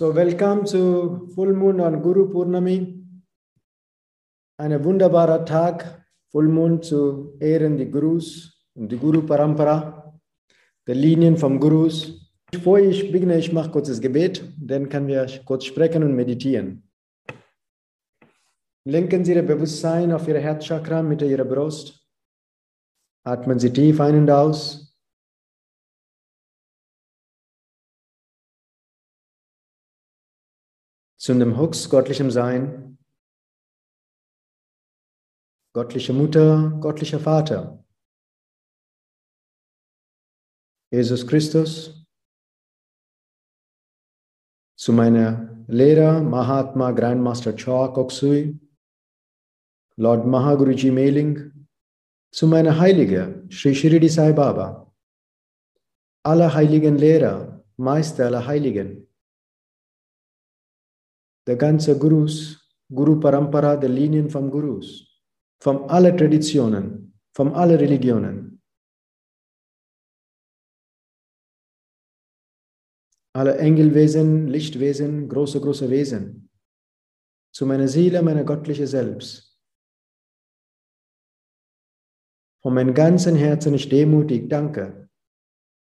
So, welcome zu Full Moon on Guru Purnami. Ein wunderbarer Tag, Full Moon zu ehren die Gurus und die Guru Parampara, die Linien vom Gurus. Bevor ich beginne, ich mache kurzes Gebet, dann können wir kurz sprechen und meditieren. Lenken Sie Ihr Bewusstsein auf Ihre Herzchakra mit Ihrer Brust. Atmen Sie tief ein und aus. Zu dem Hux göttlichem Sein, göttliche Mutter, göttlicher Vater, Jesus Christus, zu meiner Lehrer Mahatma Grandmaster Chua Koksui, Lord Mahaguruji Meling, zu meiner Heilige Sri Shirdi Sai Baba, aller heiligen Lehrer, Meister aller Heiligen, der ganze Gurus, Guru Parampara, der Linien vom Gurus, von allen Traditionen, von allen Religionen. Alle Engelwesen, Lichtwesen, große, große Wesen. Zu meiner Seele, meiner göttliche Selbst. Von meinem ganzen Herzen ich demutig danke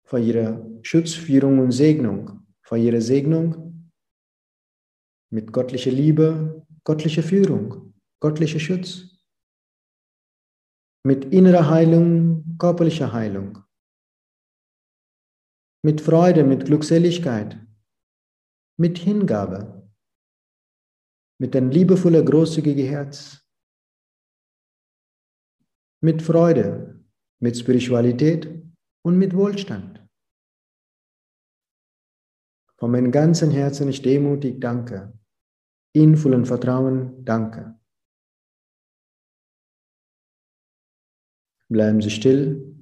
für Ihre Schutzführung und Segnung, für Ihre Segnung mit göttlicher Liebe, göttlicher Führung, göttlicher Schutz, mit innerer Heilung, körperlicher Heilung, mit Freude, mit Glückseligkeit, mit Hingabe, mit ein liebevoller, großzügiger Herz, mit Freude, mit Spiritualität und mit Wohlstand. Von meinem ganzen Herzen ich demutig danke in vollem Vertrauen danke. Bleiben Sie still.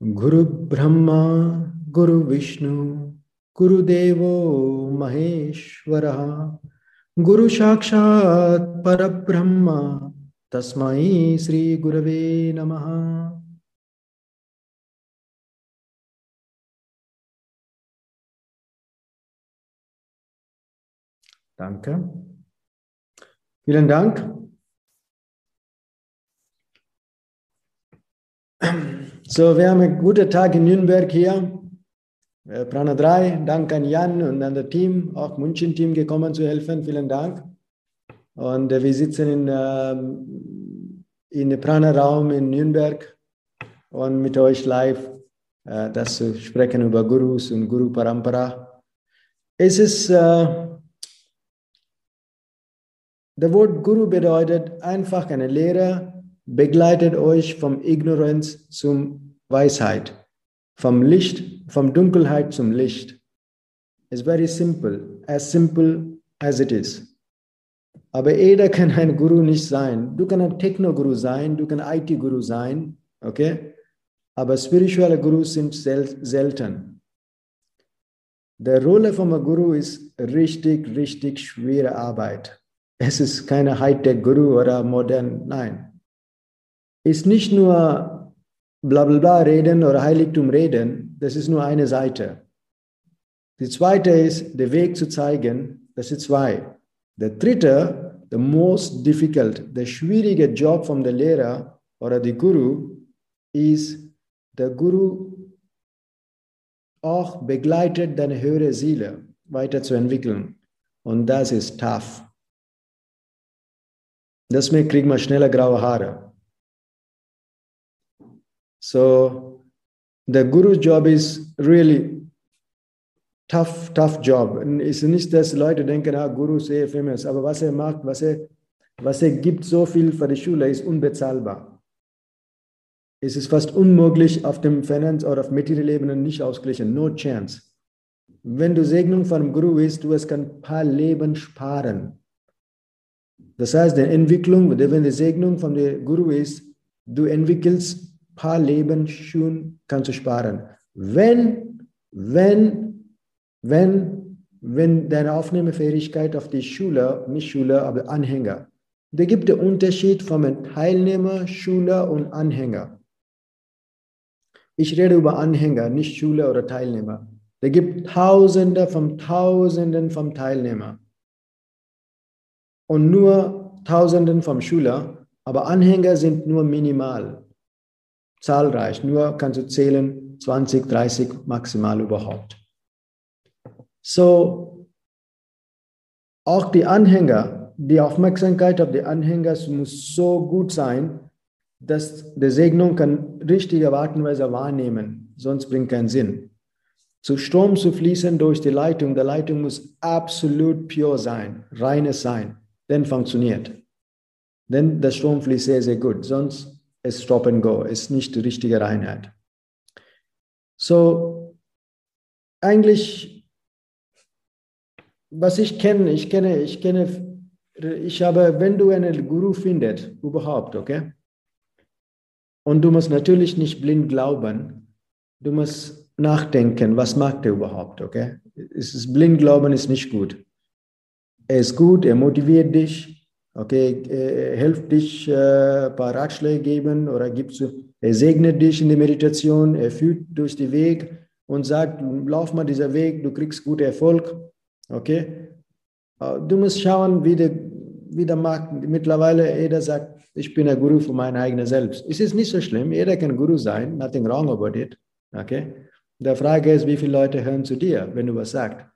Guru Brahma, Guru Vishnu, Guru Devo Maheshwara, Guru Shakshat Parabrahma, Tasmai Sri Gurave Danke. Vielen Dank. So, wir haben einen guten Tag in Nürnberg hier. Äh, Prana 3, Dank an Jan und an das Team, auch München-Team gekommen zu helfen. Vielen Dank. Und äh, wir sitzen in, ähm, in Prana-Raum in Nürnberg und mit euch live äh, das zu sprechen über Gurus und Guru Parampara. Es ist der Wort Guru bedeutet einfach eine Lehre, begleitet euch vom Ignoranz zum Weisheit, vom Licht, vom Dunkelheit zum Licht. It's very simple, as simple as it is. Aber jeder kann ein Guru nicht sein. Du kannst ein Techno-Guru sein, du kannst IT-Guru sein, okay? Aber spirituelle Gurus sind sel selten. Die Rolle von einem Guru ist richtig, richtig schwere Arbeit. Es ist keine Hightech-Guru oder modern, nein. Ist nicht nur bla bla bla reden oder Heiligtum reden, das ist nur eine Seite. Die zweite ist, den Weg zu zeigen, das sind zwei. Der dritte, the most difficult, der schwierige Job von der Lehrer oder der Guru ist, der Guru auch begleitet deine höhere Seele weiterzuentwickeln. Und das ist tough. Deswegen kriegt man schneller graue Haare. So, the Guru's job is really tough, tough job. Es ist nicht, dass Leute denken, ah, Guru ist sehr famous, aber was er macht, was er, was er gibt, so viel für die Schule, ist unbezahlbar. Es ist fast unmöglich, auf dem Finanz- oder auf Material-Ebene nicht ausgleichen. No chance. Wenn du Segnung von Guru bist, du es kann ein paar Leben sparen. Das heißt, die Entwicklung, wenn die Segnung von der Guru ist, du entwickelst ein paar Leben schon, kannst du sparen. Wenn, wenn, wenn, wenn deine Aufnahmefähigkeit auf die Schule, nicht Schule, aber Anhänger, da gibt es Unterschied von Teilnehmer, Schüler und Anhänger. Ich rede über Anhänger, nicht Schüler oder Teilnehmer. Der gibt Tausende von Tausenden von Teilnehmern und nur Tausenden von Schülern, aber Anhänger sind nur minimal, zahlreich. Nur kannst du zählen 20, 30 maximal überhaupt. So, auch die Anhänger, die Aufmerksamkeit auf die Anhänger muss so gut sein, dass die Segnung kann richtige Art und Weise wahrnehmen, sonst bringt keinen Sinn. Zu Strom zu fließen durch die Leitung, die Leitung muss absolut pure sein, reines sein, dann funktioniert. Denn der Strom fließt sehr, sehr gut, sonst ist Stop and Go, ist nicht die richtige Reinheit. So, eigentlich, was ich kenne, ich kenne, ich kenne, ich habe, wenn du einen Guru findest, überhaupt, okay? Und du musst natürlich nicht blind glauben. Du musst nachdenken, was mag der überhaupt, okay? Es blind glauben ist nicht gut. Er ist gut, er motiviert dich, okay? Er hilft dich, äh, ein paar Ratschläge geben oder gibt er segnet dich in der Meditation, er führt durch den Weg und sagt, lauf mal dieser Weg, du kriegst guten Erfolg, okay? Äh, du musst schauen, wie der, wie der Markt mittlerweile jeder sagt, ich bin ein Guru für mein eigenes Selbst. Es ist nicht so schlimm, jeder kann Guru sein, nothing wrong about it. Okay? Die Frage ist, wie viele Leute hören zu dir, wenn du was sagst.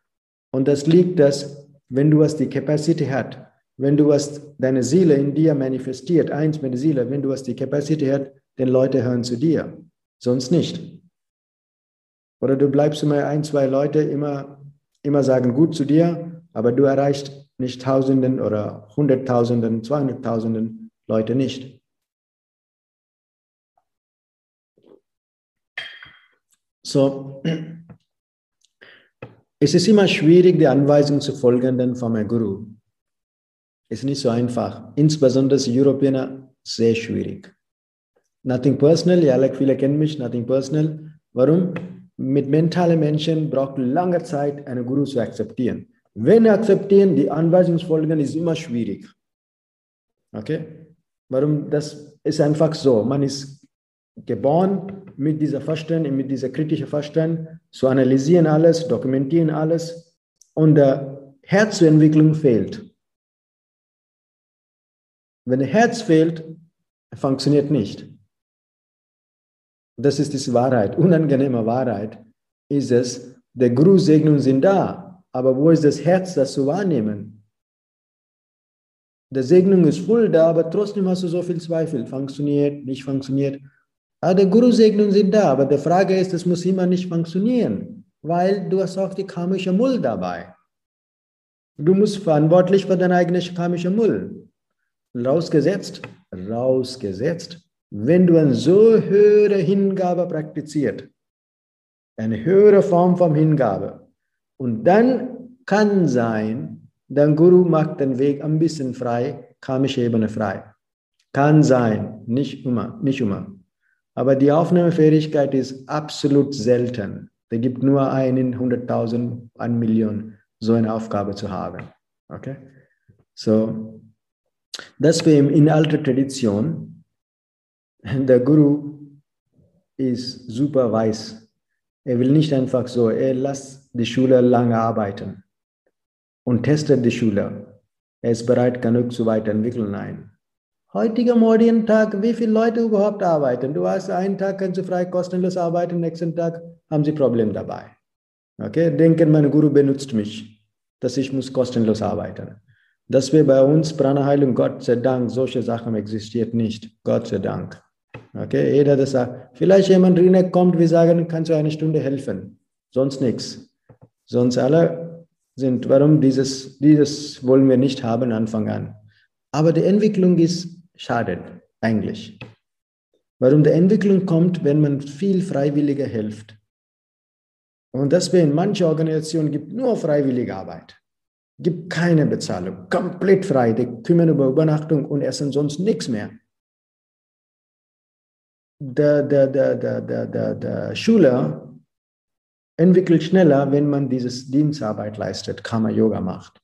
Und das liegt, dass, wenn du was die Capacity hast, wenn du was deine Seele in dir manifestiert, eins mit der Seele, wenn du was die Capacity hast, dann Leute hören zu dir, sonst nicht. Oder du bleibst immer ein, zwei Leute immer, immer sagen gut zu dir, aber du erreichst nicht Tausenden oder Hunderttausenden, Zweihunderttausenden Leute nicht. So, es ist immer schwierig, die Anweisung zu folgen von einem Guru. Ist nicht so einfach. Insbesondere Europäer sehr schwierig. Nothing personal, ja, like viele kennen mich, nothing personal. Warum? Mit mentalen Menschen braucht lange Zeit, einen Guru zu akzeptieren. Wenn akzeptieren, die Anweisung folgen, ist immer schwierig. Okay? Warum? Das ist einfach so. Man ist geboren mit dieser Verstand, mit dieser kritischen Verstand, zu analysieren alles, dokumentieren alles und der Herzentwicklung fehlt. Wenn der Herz fehlt, funktioniert nicht. Das ist die Wahrheit, unangenehme Wahrheit ist es, der Grußsegnungen sind da, aber wo ist das Herz, das zu wahrnehmen? Der Segnung ist voll da, aber trotzdem hast du so viel Zweifel. Funktioniert, nicht funktioniert. Ah, die Guru-Segnungen sind da, aber die Frage ist, es muss immer nicht funktionieren, weil du hast auch die karmische Mull dabei. Du musst verantwortlich für deinen eigenen karmischen Mull. Rausgesetzt, rausgesetzt, wenn du eine so höhere Hingabe praktiziert, eine höhere Form von Hingabe. Und dann kann sein, Dein Guru macht den Weg ein bisschen frei, karmische Ebene frei. Kann sein, nicht immer, nicht immer. Aber die Aufnahmefähigkeit ist absolut selten. Da gibt nur einen 100.000, eine Million, so eine Aufgabe zu haben. Okay? So, deswegen in alter Tradition, der Guru ist super weiß. Er will nicht einfach so, er lässt die Schüler lange arbeiten und testet die Schüler. Er ist bereit, genug zu weiterentwickeln. Nein. Heutiger modernen Tag, wie viele Leute überhaupt arbeiten? Du hast einen Tag, kannst du frei kostenlos arbeiten, nächsten Tag haben sie Probleme dabei. Okay, denken, mein Guru benutzt mich, dass ich muss kostenlos arbeiten. Das wir bei uns, Prana-Heilung, Gott sei Dank, solche Sachen existiert nicht. Gott sei Dank. Okay, jeder das sagt. Vielleicht jemand rein kommt, wir sagen, kannst du eine Stunde helfen. Sonst nichts. Sonst alle sind, warum dieses, dieses wollen wir nicht haben Anfang an. Aber die Entwicklung ist schadet eigentlich. Warum die Entwicklung kommt, wenn man viel Freiwilliger hilft. Und deswegen manche Organisationen gibt nur freiwillige Arbeit. Gibt keine Bezahlung, komplett frei. Die kümmern über Übernachtung und essen sonst nichts mehr. Der, der, der, der, der, der, der Schüler entwickelt schneller, wenn man dieses Dienstarbeit leistet, Karma Yoga macht.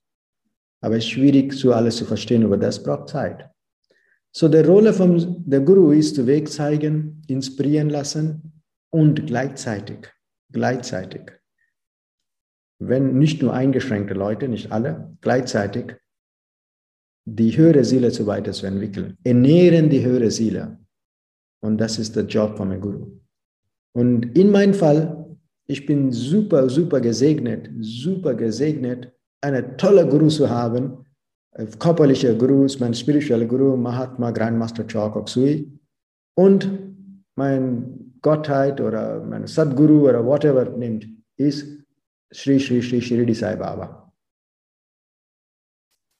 Aber es ist schwierig, so alles zu verstehen, aber das braucht Zeit. So, die Rolle von der Guru ist, Weg zeigen, inspirieren lassen und gleichzeitig, gleichzeitig wenn nicht nur eingeschränkte Leute, nicht alle, gleichzeitig die höhere Seele zu weiterzuentwickeln, ernähren die höhere Seele. Und das ist der Job von einem Guru. Und in meinem Fall, ich bin super, super gesegnet, super gesegnet, eine tolle Guru zu haben, körperliche Gurus, mein spiritueller Guru, Mahatma Grandmaster Chok Sui und mein Gottheit oder mein Sadguru oder whatever nimmt, ist Sri Sri Sri Shirdi Sai Baba.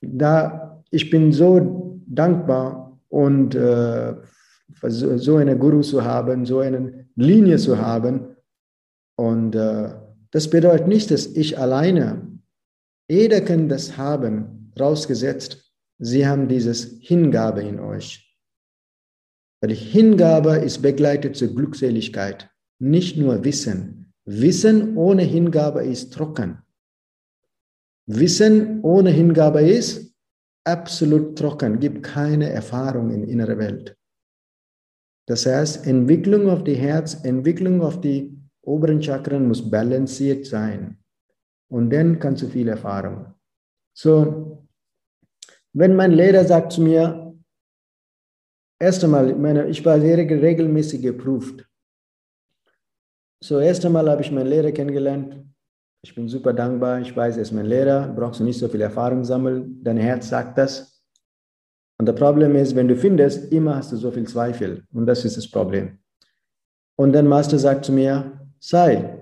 Da, ich bin so dankbar und äh, so eine Guru zu haben, so eine Linie zu haben. Und äh, das bedeutet nicht, dass ich alleine, jeder kann das haben, rausgesetzt, Sie haben dieses Hingabe in euch. Weil Hingabe ist begleitet zur Glückseligkeit, nicht nur Wissen. Wissen ohne Hingabe ist trocken. Wissen ohne Hingabe ist absolut trocken, gibt keine Erfahrung in innerer Welt. Das heißt, Entwicklung auf die Herz, Entwicklung auf die oberen Chakren muss balanciert sein. Und dann kannst du viel Erfahrung. So, wenn mein Lehrer sagt zu mir, erst einmal, meine, ich war sehr regelmäßig geprüft. So, erst einmal habe ich meinen Lehrer kennengelernt. Ich bin super dankbar. Ich weiß, er ist mein Lehrer. Brauchst du nicht so viel Erfahrung sammeln. Dein Herz sagt das. Und das Problem ist, wenn du findest, immer hast du so viel Zweifel. Und das ist das Problem. Und dann Master sagt zu mir, Sai,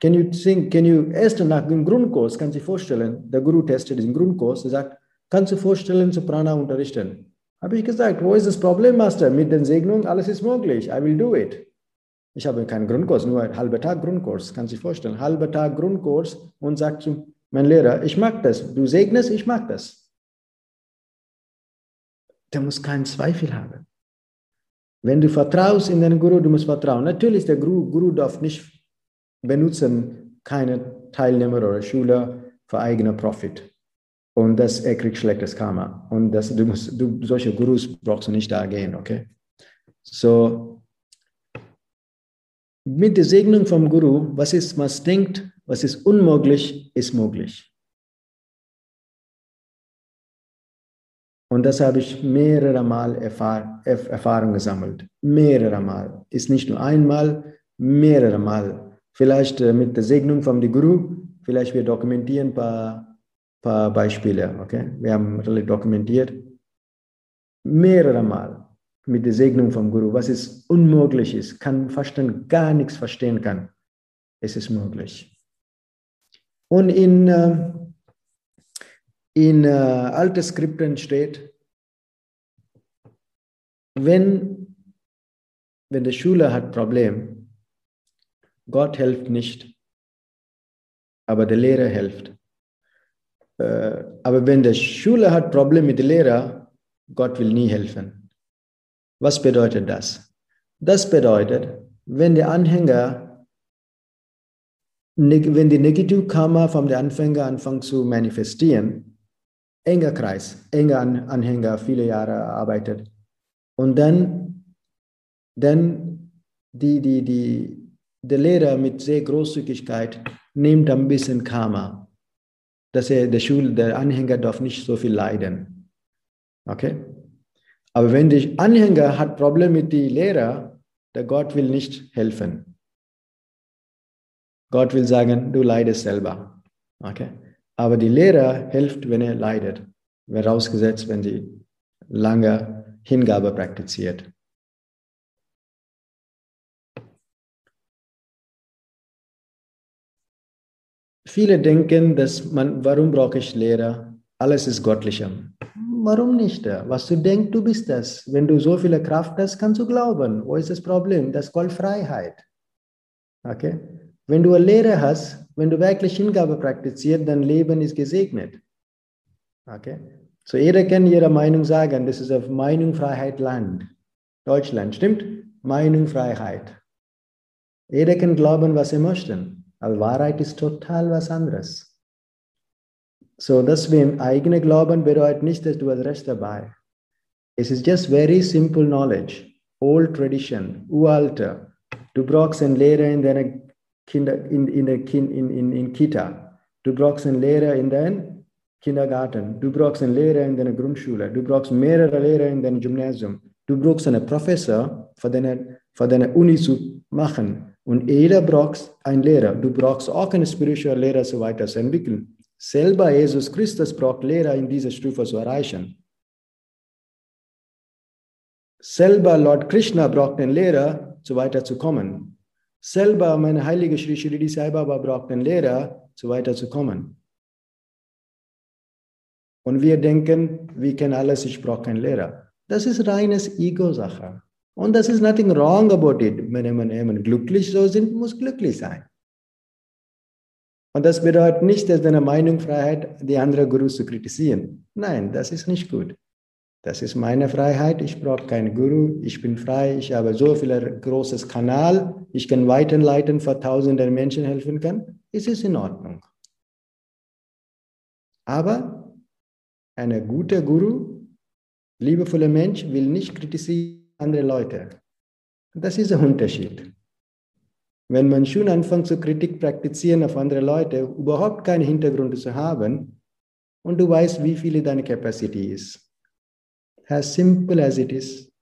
can you think, can you, erst nach dem Grundkurs, kannst du dir vorstellen, der Guru testet diesen Grundkurs, er sagt, kannst du vorstellen, zu Prana unterrichten? Habe ich gesagt, wo ist das Problem, Master? Mit den Segnungen, alles ist möglich. I will do it. Ich habe keinen Grundkurs, nur einen halben Tag Grundkurs, kannst du dir vorstellen. Halber Tag Grundkurs und sagt zu meinem Lehrer, ich mag das. Du segnest, ich mag das. Der muss keinen Zweifel haben. Wenn du vertraust in den Guru, du musst vertrauen. Natürlich, der Guru, Guru darf nicht benutzen, keine Teilnehmer oder Schüler für eigenen Profit. Und das, er kriegt schlechtes Karma. Und das, du musst, du, solche Gurus brauchst du nicht da gehen, okay? So, mit der Segnung vom Guru, was ist, was denkt, was ist unmöglich, ist möglich. Und das habe ich mehrere Mal erfahr Erfahrung gesammelt. Mehrere Mal. Ist nicht nur einmal, mehrere Mal. Vielleicht äh, mit der Segnung vom Guru, vielleicht wir dokumentieren ein paar, paar Beispiele. Okay? Wir haben really dokumentiert. Mehrere Mal mit der Segnung vom Guru, was es unmöglich ist, kann verstehen, gar nichts verstehen kann. Es ist möglich. Und in, äh, in äh, alten Skripten steht, wenn, wenn der Schüler hat Problem, Gott hilft nicht, aber der Lehrer hilft. Äh, aber wenn der Schüler hat Problem mit dem Lehrer, Gott will nie helfen. Was bedeutet das? Das bedeutet, wenn der Anhänger, wenn die Negative Karma vom der Anfänger anfängt zu manifestieren, enger Kreis, enger Anhänger, viele Jahre arbeitet, und dann, dann die, die, die, der Lehrer mit sehr Großzügigkeit nimmt ein bisschen Karma, dass er der Schule, der Anhänger darf nicht so viel leiden. Okay? Aber wenn der Anhänger hat Probleme mit den Lehrer, der Gott will nicht helfen. Gott will sagen, du leidest selber. Okay? Aber die Lehrer hilft, wenn er leidet. Vorausgesetzt, wenn sie lange Hingabe praktiziert. Viele denken, dass man, warum brauche ich Lehrer? Alles ist göttlicher. Warum nicht? Was du denkst, du bist das. Wenn du so viel Kraft hast, kannst du glauben. Wo ist das Problem? Das ist Freiheit. Okay? Wenn du eine Lehre hast, wenn du wirklich Hingabe praktizierst, dein Leben ist gesegnet. Okay? So jeder kann ihre Meinung sagen, das ist auf Meinungsfreiheit Land. Deutschland, stimmt? Meinungsfreiheit. Jeder kann glauben, was er möchte. Aber Wahrheit total was anderes. So, deswegen eigene Glauben bedeutet nicht, dass du hast Recht dabei. Es ist just very simple knowledge, old tradition, uralte. Du brauchst einen Lehrer in deiner Kinder, in, in der kind, in, in, in Kita. Du brauchst einen Lehrer in deinem Kindergarten. Du brauchst einen Lehrer in deiner Grundschule. Du brauchst mehrere Lehrer in deinem Gymnasium. Du brauchst einen Professor für deine, für deine Uni zu machen. Und jeder braucht einen Lehrer. Du brauchst auch einen spirituellen Lehrer, so weiter zu entwickeln. Selber Jesus Christus braucht Lehrer in dieser Stufe zu erreichen. Selber Lord Krishna braucht einen Lehrer, so weiter zu kommen. Selber mein heiliger Sri Shirdi Sai Baba braucht einen Lehrer, so weiter zu kommen. Und wir denken, wir kennen alles, ich brauche keinen Lehrer. Das ist reines Ego-Sache. Und das ist nothing wrong about it. Wenn man glücklich so sind, muss glücklich sein. Und das bedeutet nicht, dass deine Meinungsfreiheit, die anderen Gurus zu kritisieren. Nein, das ist nicht gut. Das ist meine Freiheit. Ich brauche keinen Guru. Ich bin frei. Ich habe so viel großes Kanal. Ich kann weiterleiten, für tausenden Menschen helfen kann. Es ist in Ordnung. Aber ein guter Guru, liebevoller Mensch, will nicht kritisieren andere Leute. Das ist ein Unterschied. Wenn man schon anfängt zu Kritik praktizieren auf andere Leute, überhaupt keinen Hintergrund zu haben und du weißt, wie viel deine Capacity ist. As simple as it is.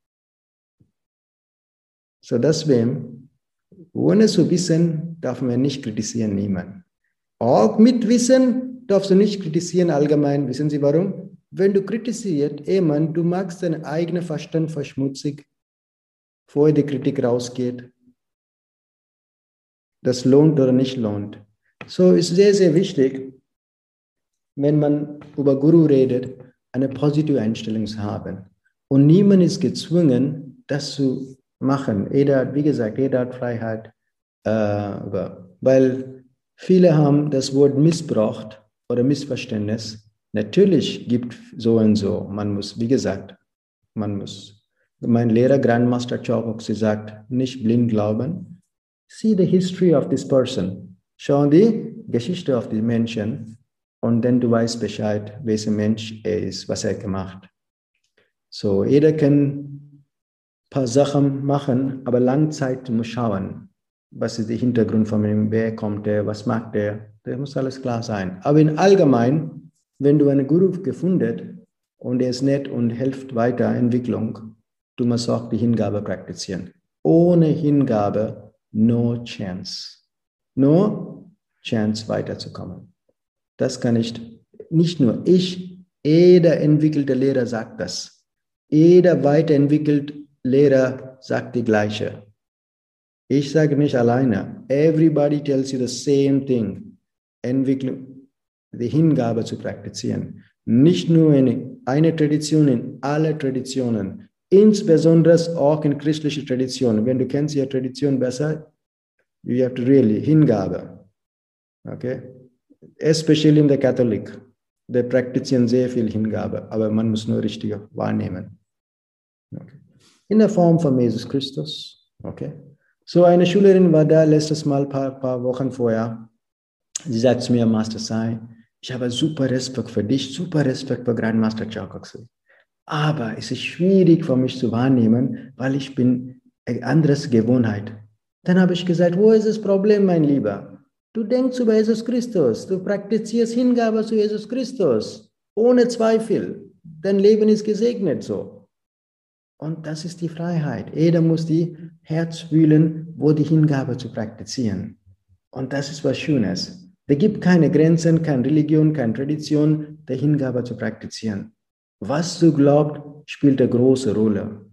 So deswegen, ohne zu wissen, darf man nicht kritisieren niemanden. Auch mit Wissen darfst du nicht kritisieren allgemein. Wissen Sie warum? Wenn du kritisierst jemand, du magst deinen eigenen Verstand verschmutzig, bevor die Kritik rausgeht das lohnt oder nicht lohnt. So ist sehr, sehr wichtig, wenn man über Guru redet, eine positive Einstellung zu haben. Und niemand ist gezwungen, das zu machen. Jeder hat, wie gesagt, jeder hat Freiheit. Äh, weil viele haben das Wort missbraucht oder Missverständnis. Natürlich gibt so und so. Man muss, wie gesagt, man muss. Mein Lehrer Grandmaster Chowok, sie sagt, nicht blind glauben, see the history of this person. Schau die Geschichte auf die Menschen und dann du weißt Bescheid, welcher Mensch er ist, was er gemacht. So, jeder kann ein paar Sachen machen, aber Langzeit muss schauen, was ist der Hintergrund von ihm, wer kommt er, was macht er, das muss alles klar sein. Aber in allgemein, wenn du einen Guru gefunden und er ist nett und hilft weiter Entwicklung, du musst auch die Hingabe praktizieren. Ohne Hingabe no chance. No chance weiterzukommen. Das kann nicht, nicht nur ich, jeder entwickelte Lehrer sagt das. Jeder weiterentwickelte Lehrer sagt die gleiche. Ich sage nicht alleine. Everybody tells you the same thing. Entwicklung, die Hingabe zu praktizieren. Nicht nur in einer Tradition, in alle Traditionen insbesondere auch in christlicher Tradition. Wenn du kennst die Tradition besser, you have to really Hingabe. Okay? Especially in der Katholik. Die praktizieren sehr viel Hingabe, aber man muss nur richtig wahrnehmen. Okay. In der Form von Jesus Christus. Okay? So eine Schülerin war da letztes Mal, ein paar, paar Wochen vorher. Sie sagt zu mir, Master Sai, ich habe super Respekt für dich, super Respekt für Grandmaster Chakaksui. Aber es ist schwierig für mich zu wahrnehmen, weil ich bin eine andere Gewohnheit. Dann habe ich gesagt, wo ist das Problem, mein Lieber? Du denkst über Jesus Christus, du praktizierst Hingabe zu Jesus Christus, ohne Zweifel. Dein Leben ist gesegnet so. Und das ist die Freiheit. Jeder muss die Herz fühlen, wo die Hingabe zu praktizieren. Und das ist was Schönes. Da gibt keine Grenzen, keine Religion, keine Tradition, der Hingabe zu praktizieren. Was du glaubst, spielt eine große Rolle.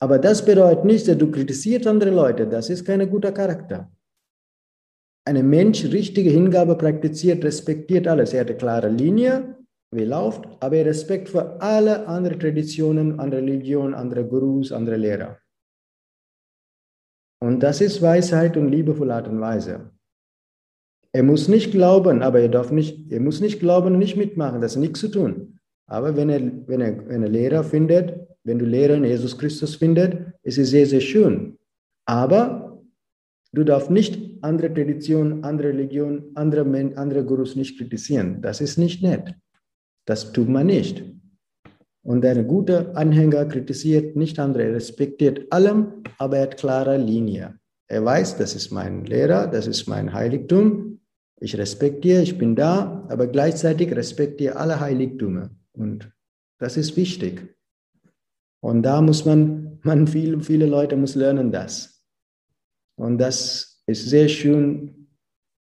Aber das bedeutet nicht, dass du kritisierst andere Leute. Das ist kein guter Charakter. Ein Mensch richtige Hingabe praktiziert, respektiert alles. Er hat eine klare Linie, wie läuft, aber er Respekt für alle anderen Traditionen, andere Religionen, andere Gurus, andere Lehrer. Und das ist Weisheit und liebevolle Art und Weise. Er muss nicht glauben, aber er darf nicht, er muss nicht glauben und nicht mitmachen. Das hat nichts zu tun. Aber wenn er, wenn er wenn er Lehrer findet, wenn du Lehrer in Jesus Christus findet, ist es sehr, sehr schön. Aber du darfst nicht andere Traditionen, andere Religionen, andere, andere Gurus nicht kritisieren. Das ist nicht nett. Das tut man nicht. Und ein guter Anhänger kritisiert nicht andere, er respektiert allem, aber er hat klare Linie. Er weiß, das ist mein Lehrer, das ist mein Heiligtum. Ich respektiere, ich bin da, aber gleichzeitig respektiere alle Heiligtümer. Und das ist wichtig. Und da muss man, man viel, viele Leute muss lernen das. Und das ist sehr schön,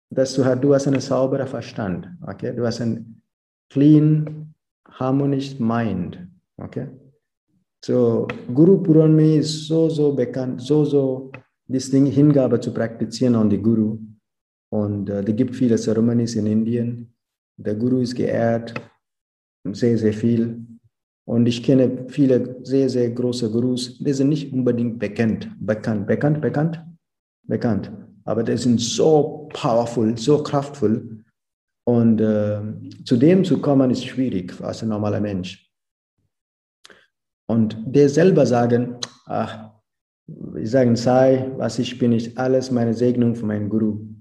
dass du, du hast einen sauberen Verstand. Okay? Du hast einen clean, harmonious mind. Okay? So, Guru Puranmi ist so, so bekannt, so, so, das Ding Hingabe zu praktizieren an die Guru. Und äh, es gibt viele Ceremonies in Indien. Der Guru ist geehrt, sehr, sehr viel. Und ich kenne viele sehr, sehr große Gurus, die sind nicht unbedingt bekannt, bekannt, bekannt, bekannt, bekannt. Aber die sind so powerful, so kraftvoll. Und äh, zu dem zu kommen, ist schwierig als ein normaler Mensch. Und der selber sagen, ach, ich sage, sei, was ich bin, ist alles meine Segnung von meinem Guru.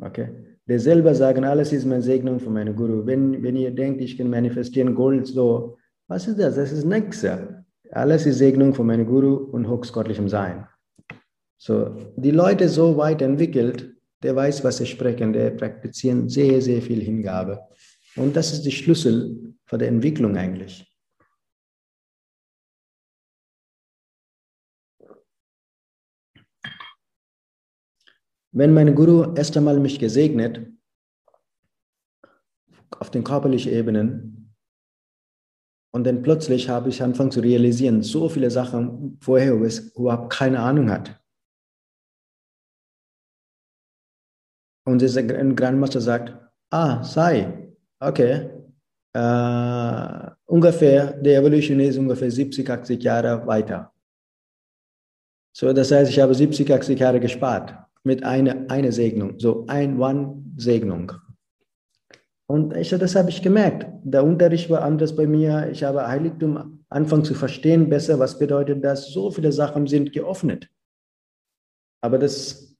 Okay? Der selber sagen, alles ist meine Segnung von meinem Guru. Wenn, wenn ihr denkt, ich kann manifestieren Gold, so, was ist das? Das ist nichts. Alles ist Segnung von meinem Guru und höchstgottlichem Sein. So, die Leute so weit entwickelt, der weiß, was sie sprechen, der praktizieren sehr, sehr viel Hingabe. Und das ist der Schlüssel für die Entwicklung eigentlich. Wenn mein Guru erst einmal mich gesegnet, auf den körperlichen Ebenen, und dann plötzlich habe ich angefangen zu realisieren, so viele Sachen vorher, wo es überhaupt keine Ahnung hat. Und dieser Grandmaster sagt, ah, sei, okay, äh, ungefähr, die Evolution ist ungefähr 70, 80 Jahre weiter. So, das heißt, ich habe 70, 80 Jahre gespart mit einer eine Segnung, so ein One-Segnung. Und ich, das habe ich gemerkt. Der Unterricht war anders bei mir. Ich habe Heiligtum angefangen zu verstehen besser, was bedeutet das. So viele Sachen sind geöffnet. Aber das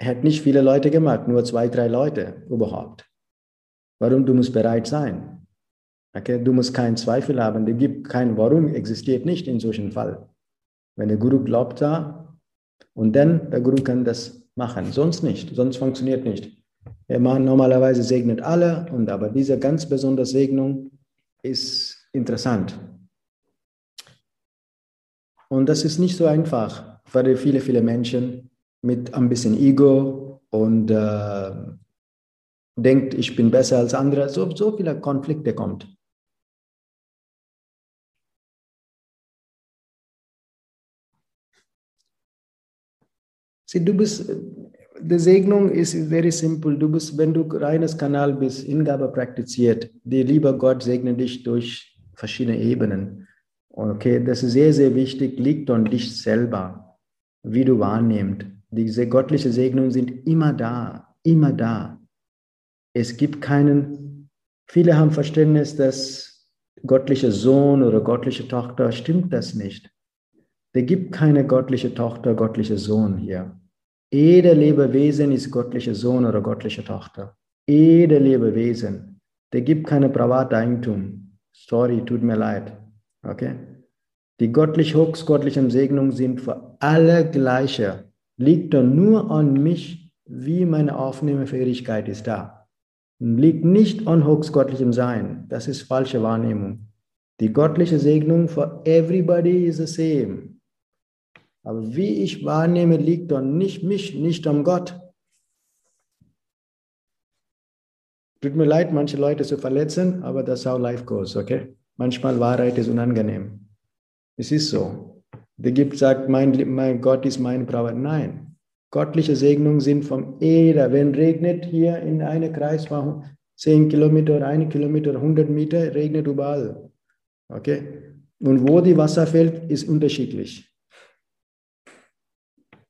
hat nicht viele Leute gemacht, nur zwei, drei Leute überhaupt. Warum? Du musst bereit sein. Okay? Du musst keinen Zweifel haben. Es gibt kein Warum, existiert nicht in solchen Fall. Wenn der Guru glaubt da, und dann der Guru kann das machen, sonst nicht, sonst funktioniert nicht. Er normalerweise segnet alle, und aber diese ganz besondere Segnung ist interessant. Und das ist nicht so einfach für viele, viele Menschen mit ein bisschen Ego und äh, denkt, ich bin besser als andere. So, so viele Konflikte kommt. Sieh, du bist, die Segnung ist very simple. Du bist, wenn du reines Kanal bist, Hingabe praktiziert, der lieber Gott segne dich durch verschiedene Ebenen. Okay, das ist sehr, sehr wichtig, liegt an dich selber, wie du wahrnimmst. Diese göttliche Segnungen sind immer da, immer da. Es gibt keinen, viele haben Verständnis, dass göttliche Sohn oder göttliche Tochter, stimmt das nicht. Es gibt keine göttliche Tochter, göttliche Sohn hier. Jeder Lebewesen ist göttlicher Sohn oder göttliche Tochter. Jeder Lebewesen. Der gibt keine Privateigentum. Sorry, tut mir leid. Okay? Die göttlich höchstgöttlichen Segnungen sind für alle gleiche. Liegt doch nur an mich, wie meine Aufnahmefähigkeit ist da. Liegt nicht an höchstgöttlichem Sein. Das ist falsche Wahrnehmung. Die göttliche Segnung for everybody is the same. Aber wie ich wahrnehme, liegt doch nicht mich, nicht am Gott. Tut mir leid, manche Leute zu verletzen, aber das ist how life goes, okay? Manchmal Wahrheit ist unangenehm. Es ist so. Der gibt, sagt, mein, mein Gott ist mein Brauer. Nein. Göttliche Segnungen sind vom Eder. Wenn regnet hier in einem Kreis von 10 Kilometer, 1 Kilometer, 100 Meter, regnet überall. Okay? Und wo die Wasser fällt, ist unterschiedlich.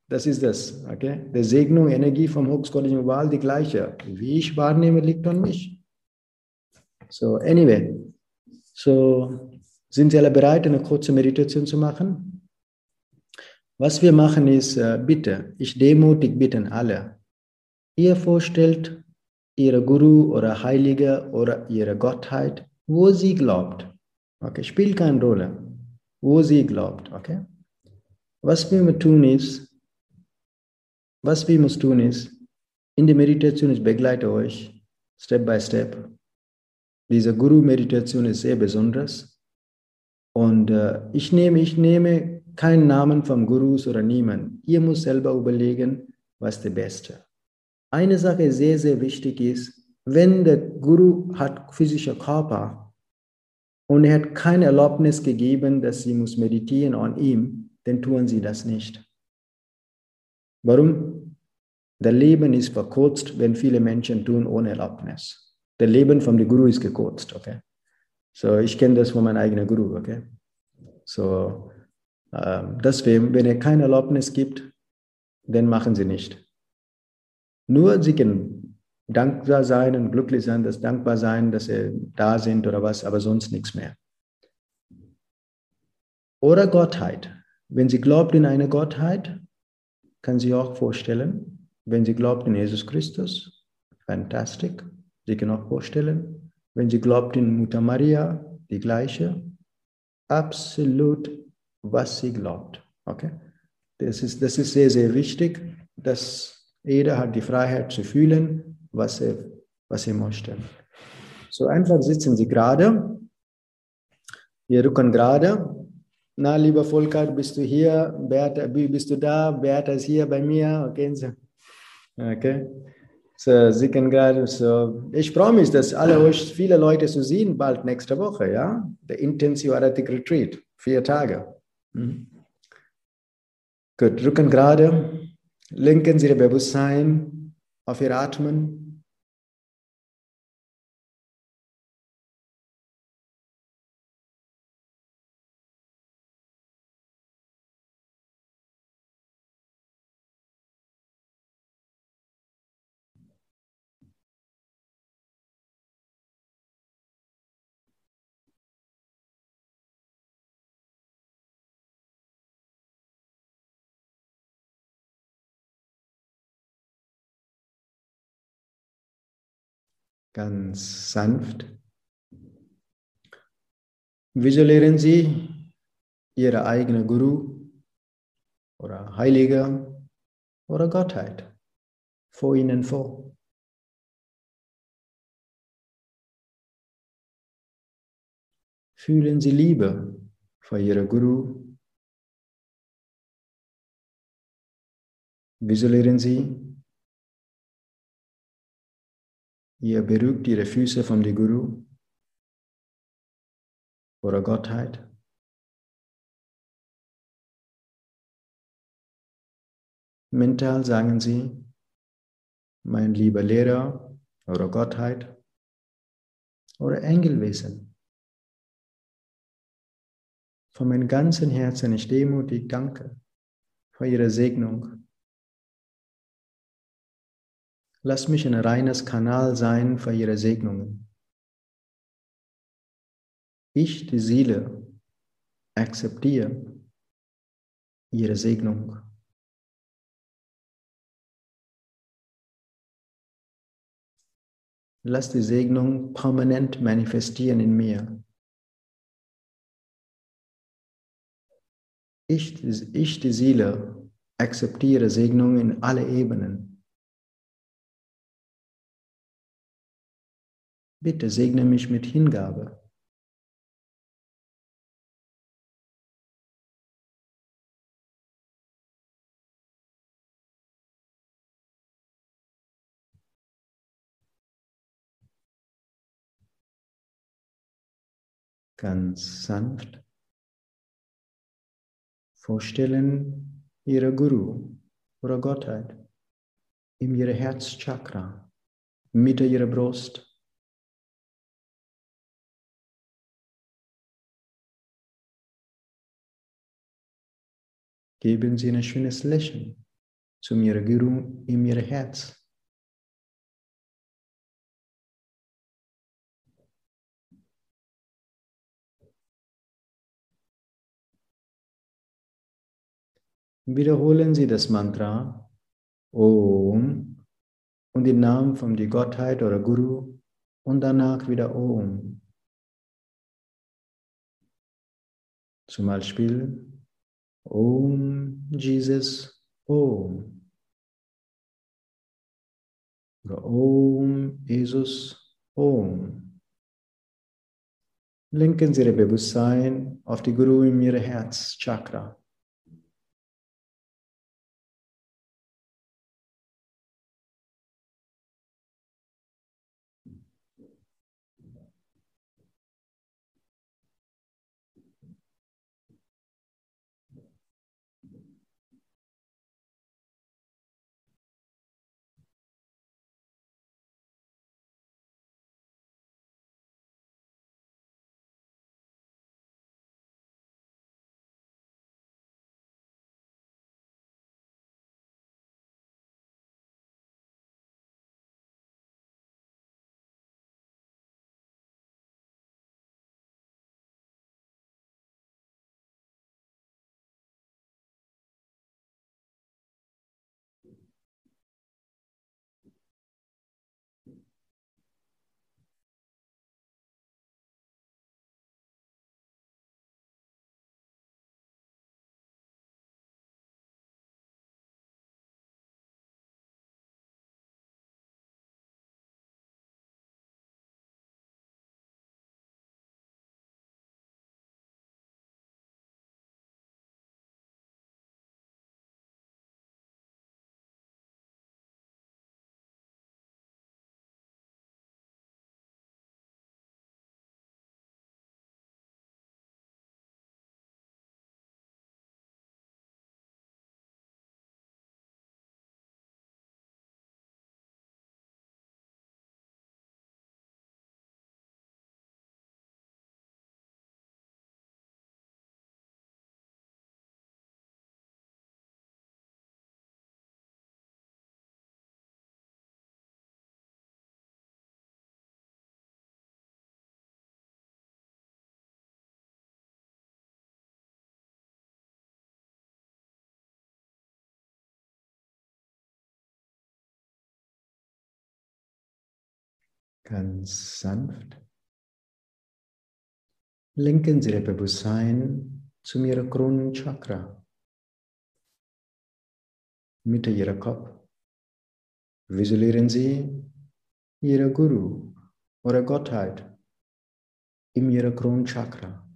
Das ist das. Okay? Der Segnung, Energie vom höchstgöttlichen Wahl die gleiche. Wie ich wahrnehme, liegt an mich. So, anyway. So, sind Sie alle bereit, eine kurze Meditation zu machen? Was wir machen ist, äh, bitte, ich demutig bitten alle, ihr vorstellt Ihre Guru oder Heilige oder Ihre Gottheit, wo sie glaubt. Okay, spielt keine Rolle, wo sie glaubt. Okay? Was wir tun ist, was wir müssen tun ist, in der Meditation, ich begleite euch Step by Step. Diese Guru-Meditation ist sehr besonders. Und äh, ich, nehme, ich nehme keinen Namen vom Gurus oder niemand. Ihr müsst selber überlegen, was der Beste. Eine Sache sehr, sehr wichtig ist, wenn der Guru hat physischer Körper und er hat keine Erlaubnis gegeben, dass sie muss meditieren an ihm, dann tun sie das nicht. Warum? Der Leben ist verkürzt, wenn viele Menschen tun ohne Erlaubnis. Der Leben vom Guru ist gekürzt, okay? So, ich kenne das von meinem eigenen Guru, okay? So, äh, deswegen, wenn er keine Erlaubnis gibt, dann machen sie nicht. Nur sie können dankbar sein und glücklich sein, dass dankbar sein, dass sie da sind oder was, aber sonst nichts mehr. Oder Gottheit. Wenn sie glaubt in eine Gottheit, kann sie auch vorstellen, wenn sie glaubt in Jesus Christus, fantastisch. Sie kann auch vorstellen, wenn sie glaubt in Mutter Maria, die gleiche, absolut, was sie glaubt. Okay? Das ist, das ist sehr, sehr wichtig, dass jeder hat die Freiheit zu fühlen, was er, was er möchte. So einfach sitzen Sie gerade. Wir rücken gerade. Na, lieber Volker, bist du hier? Bertha, bist du da? Bertha ist hier bei mir. Okay. okay. So, Sie können gerade so. Ich freue mich, dass alle euch, viele Leute zu sehen, bald nächste Woche, ja? Der Intensive Aratic Retreat. Vier Tage. Mhm. Gut, Rücken gerade. Lenken Sie Ihr Bewusstsein auf Ihr Atmen. Ganz sanft. Visualisieren Sie Ihre eigene Guru oder Heilige oder Gottheit vor Ihnen vor. Fühlen Sie Liebe vor Ihrem Guru. Visualisieren Sie Ihr berührt ihre Füße von der Guru oder Gottheit. Mental sagen sie, mein lieber Lehrer oder Gottheit oder Engelwesen. Von meinem ganzen Herzen ich demutig danke für Ihre Segnung Lass mich ein reines Kanal sein für ihre Segnungen. Ich, die Seele, akzeptiere ihre Segnung. Lass die Segnung permanent manifestieren in mir. Ich, ich die Seele, akzeptiere Segnung in alle Ebenen. Bitte segne mich mit Hingabe. Ganz sanft vorstellen Ihre Guru oder Gottheit in Ihre Herzchakra, Mitte Ihrer Brust. Geben Sie ein schönes Lächeln zu Ihrer Guru in Ihr Herz. Wiederholen Sie das Mantra Om und den Namen von der Gottheit oder Guru und danach wieder Om. Zum Beispiel Om Jesus Om. Oder Om, Jesus, Om. Lenken Sie Ihr Bewusstsein auf die Guru in Ihre Herzchakra. Ganz sanft. Lenken Sie Ihr Bewusstsein zu Ihrer Kronenchakra. Mitte Ihrer Kopf. Visualisieren Sie Ihre Guru oder Gottheit in Ihrer Kronenchakra.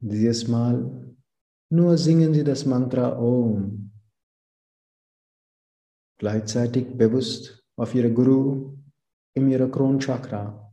Dieses Mal nur singen Sie das Mantra Om gleichzeitig bewusst auf ihre Guru in ihrer Kronchakra.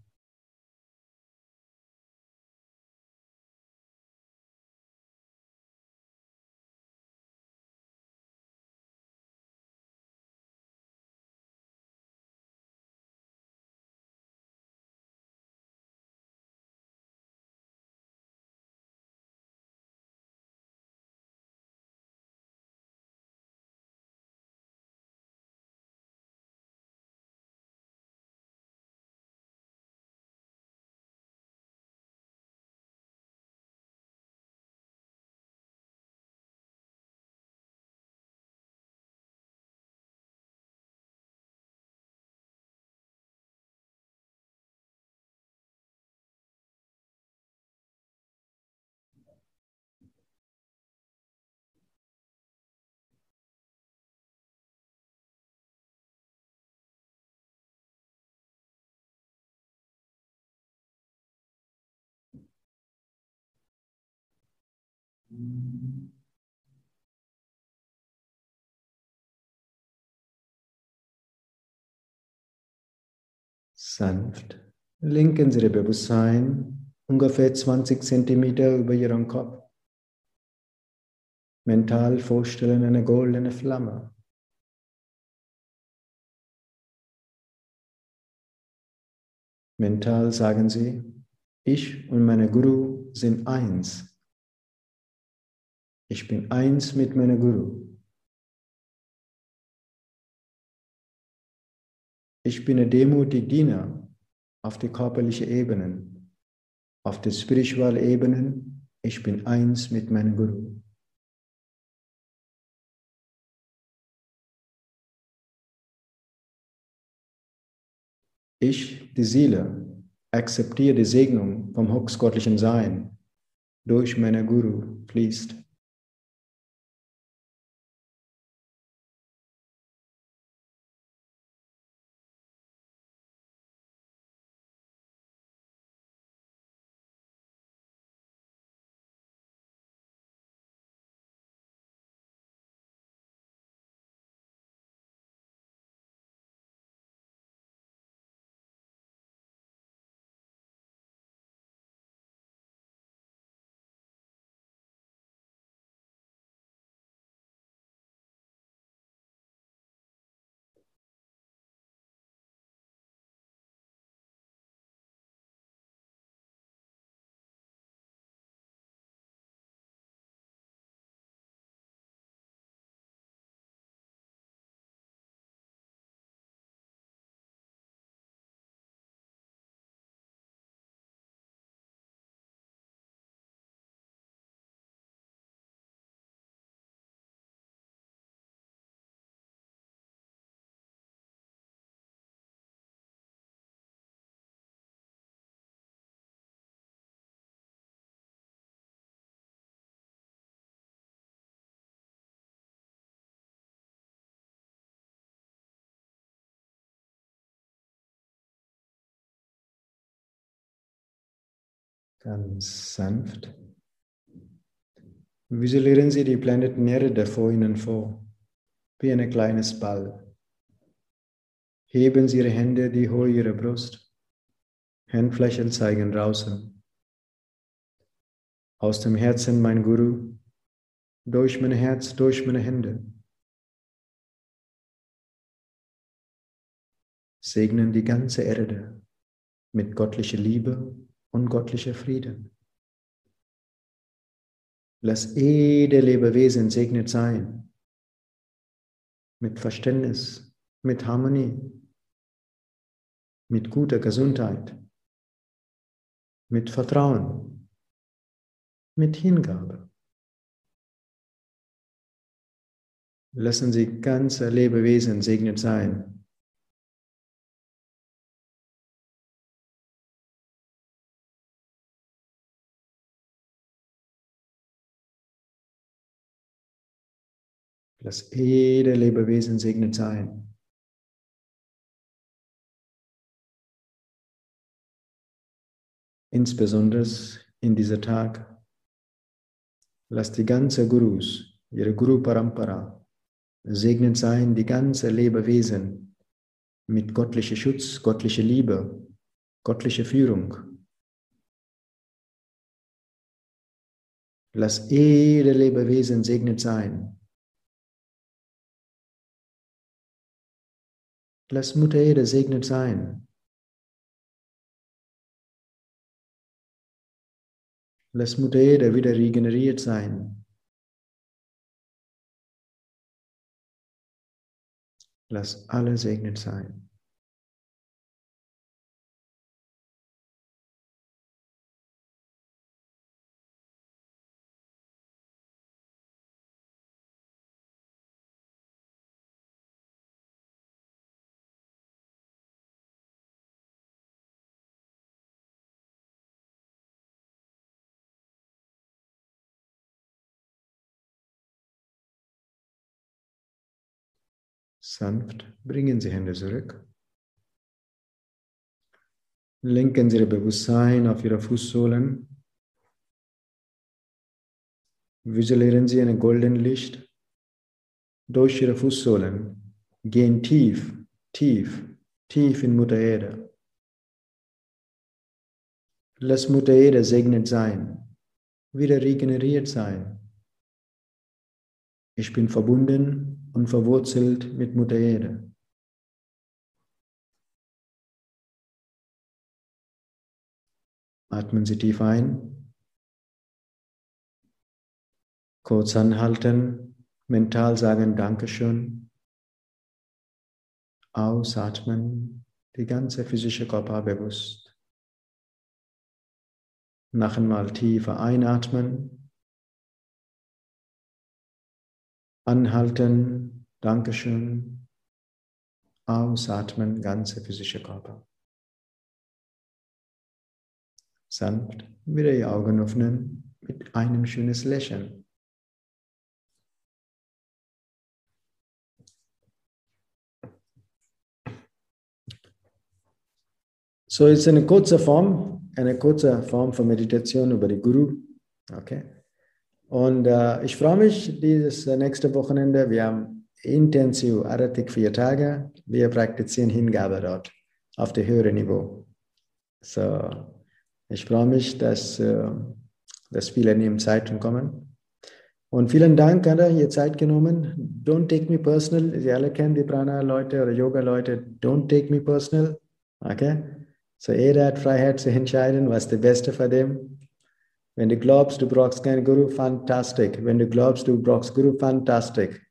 Sanft lenken Sie Ihr Bewusstsein ungefähr 20 Zentimeter über Ihren Kopf. Mental vorstellen eine goldene Flamme. Mental sagen Sie, ich und meine Guru sind eins. Ich bin eins mit meiner Guru. Ich bin ein demütiger Diener auf die körperliche Ebenen, auf die spirituelle Ebenen. Ich bin eins mit meinem Guru. Ich, die Seele, akzeptiere die Segnung vom höchstgöttlichen Sein durch meine Guru fließt. Ganz sanft. Visualisieren Sie die Planeten Erde vor Ihnen vor, wie ein kleines Ball. Heben Sie Ihre Hände die Höhe Ihrer Brust. Handflächen zeigen draußen. Aus dem Herzen, mein Guru, durch mein Herz, durch meine Hände. Segnen die ganze Erde mit göttlicher Liebe und göttlicher Frieden. Lass jede Lebewesen segnet sein mit Verständnis, mit Harmonie, mit guter Gesundheit, mit Vertrauen, mit Hingabe. Lassen Sie ganze Lebewesen segnet sein. Lass jede Lebewesen segnet sein. Insbesondere in dieser Tag. Lass die ganze Gurus, ihre Guru Parampara, Segnet sein die ganze Lebewesen mit göttlicher Schutz, göttlicher Liebe, göttlicher Führung. Lass jede Lebewesen segnet sein. Lass Mutter Erde segnet sein. Lass Mutter Erde wieder regeneriert sein. Lass alle segnet sein. Sanft bringen Sie Hände zurück. Lenken Sie Ihr Bewusstsein auf Ihre Fußsohlen. Visualisieren Sie ein goldenes Licht durch Ihre Fußsohlen. Gehen tief, tief, tief in Mutter Erde. Lass Mutter Erde segnet sein, wieder regeneriert sein. Ich bin verbunden und verwurzelt mit Mutter Erde. Atmen Sie tief ein. Kurz anhalten, mental sagen Dankeschön. Ausatmen, die ganze physische Körper bewusst. Noch einmal tiefer einatmen. Anhalten, Dankeschön. Ausatmen, ganze physische Körper. Sanft wieder die Augen öffnen mit einem schönes Lächeln. So ist eine kurze Form, eine kurze Form von Meditation über die Guru. Okay. Und äh, ich freue mich, dieses äh, nächste Wochenende. Wir haben intensiv Aratik vier Tage. Wir praktizieren Hingabe dort auf dem höheren Niveau. So, ich freue mich, dass, äh, dass viele neben Zeit kommen. Und vielen Dank, Anna, ihr Zeit genommen. Don't take me personal. Sie alle kennen die Prana-Leute oder Yoga-Leute. Don't take me personal. Okay? So, jeder hat Freiheit zu entscheiden, was das Beste für dem wenn du glaubst, du brauchst keinen Guru, fantastisch. Wenn du glaubst, du brauchst Guru, fantastisch.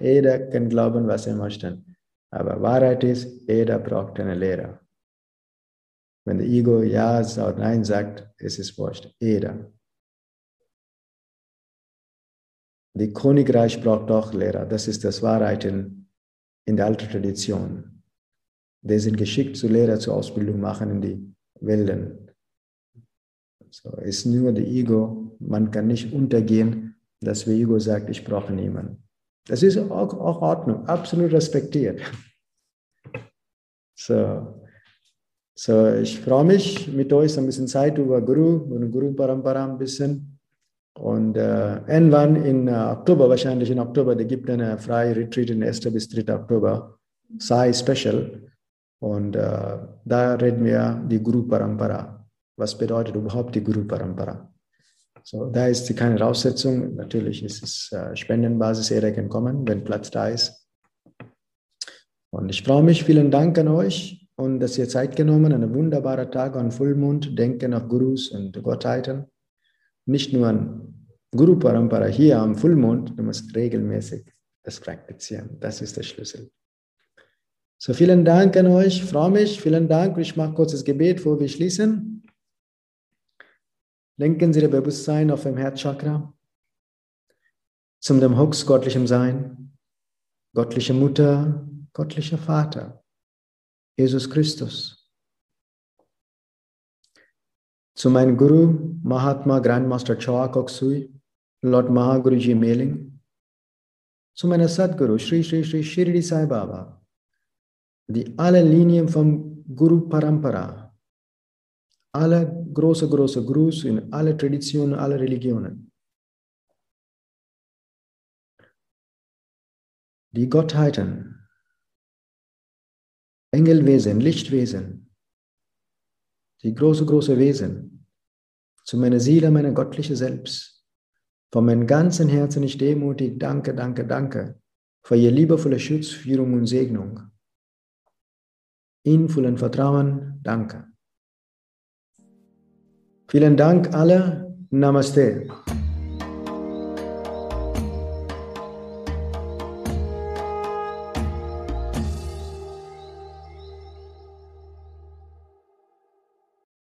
Jeder kann glauben, was er möchte. Aber Wahrheit ist, jeder braucht einen Lehrer. Wenn der Ego Ja oder Nein sagt, ist es wurscht. Jeder. Die Königreich braucht auch Lehrer. Das ist das Wahrheit in, in der alten Tradition. Die sind geschickt zu Lehrer zur Ausbildung machen in die Welten. So ist nur der Ego. Man kann nicht untergehen, dass der Ego sagt, ich brauche niemanden. Das ist auch, auch Ordnung, absolut respektiert. So, So, ich freue mich mit euch ein bisschen Zeit über Guru und Guru Parampara ein bisschen. Und äh, irgendwann in äh, Oktober, wahrscheinlich in Oktober, da gibt es eine freie Retreat in 1. bis 3. Oktober, Sai Special. Und äh, da reden wir die Guru Parampara. Was bedeutet überhaupt die Guru Parampara? So, da ist keine Voraussetzung. Natürlich ist es äh, Spendenbasis, kann kommen, wenn Platz da ist. Und ich freue mich, vielen Dank an euch und dass ihr Zeit genommen, einen wunderbaren Tag an Vollmond, denken auf Gurus und Gottheiten. Nicht nur an Guru Parampara hier am Vollmond, du musst regelmäßig das praktizieren. Das ist der Schlüssel. So, vielen Dank an euch, freue mich, vielen Dank. Ich mache kurz das Gebet, bevor wir schließen. Lenken Sie Ihr Bewusstsein auf dem Herzchakra. Zum dem Hux göttlichem Sein, göttliche Mutter, göttlicher Vater, Jesus Christus. Zu meinem Guru, Mahatma Grandmaster Choa Koksui, Lord Mahaguruji Meling, zu meiner Sadguru, Sri Sri Sri Shirdi Sai Baba, die alle Linien vom Guru Parampara, alle große, große Gurus in alle Traditionen, alle Religionen. Die Gottheiten, Engelwesen, Lichtwesen, die große, große Wesen, zu meiner Seele, meiner göttliche Selbst. Von meinem ganzen Herzen ich demutig danke, danke, danke für Ihr liebevolle Schutz, Führung und Segnung. In vollen Vertrauen, danke. Vielen Dank alle. Namaste.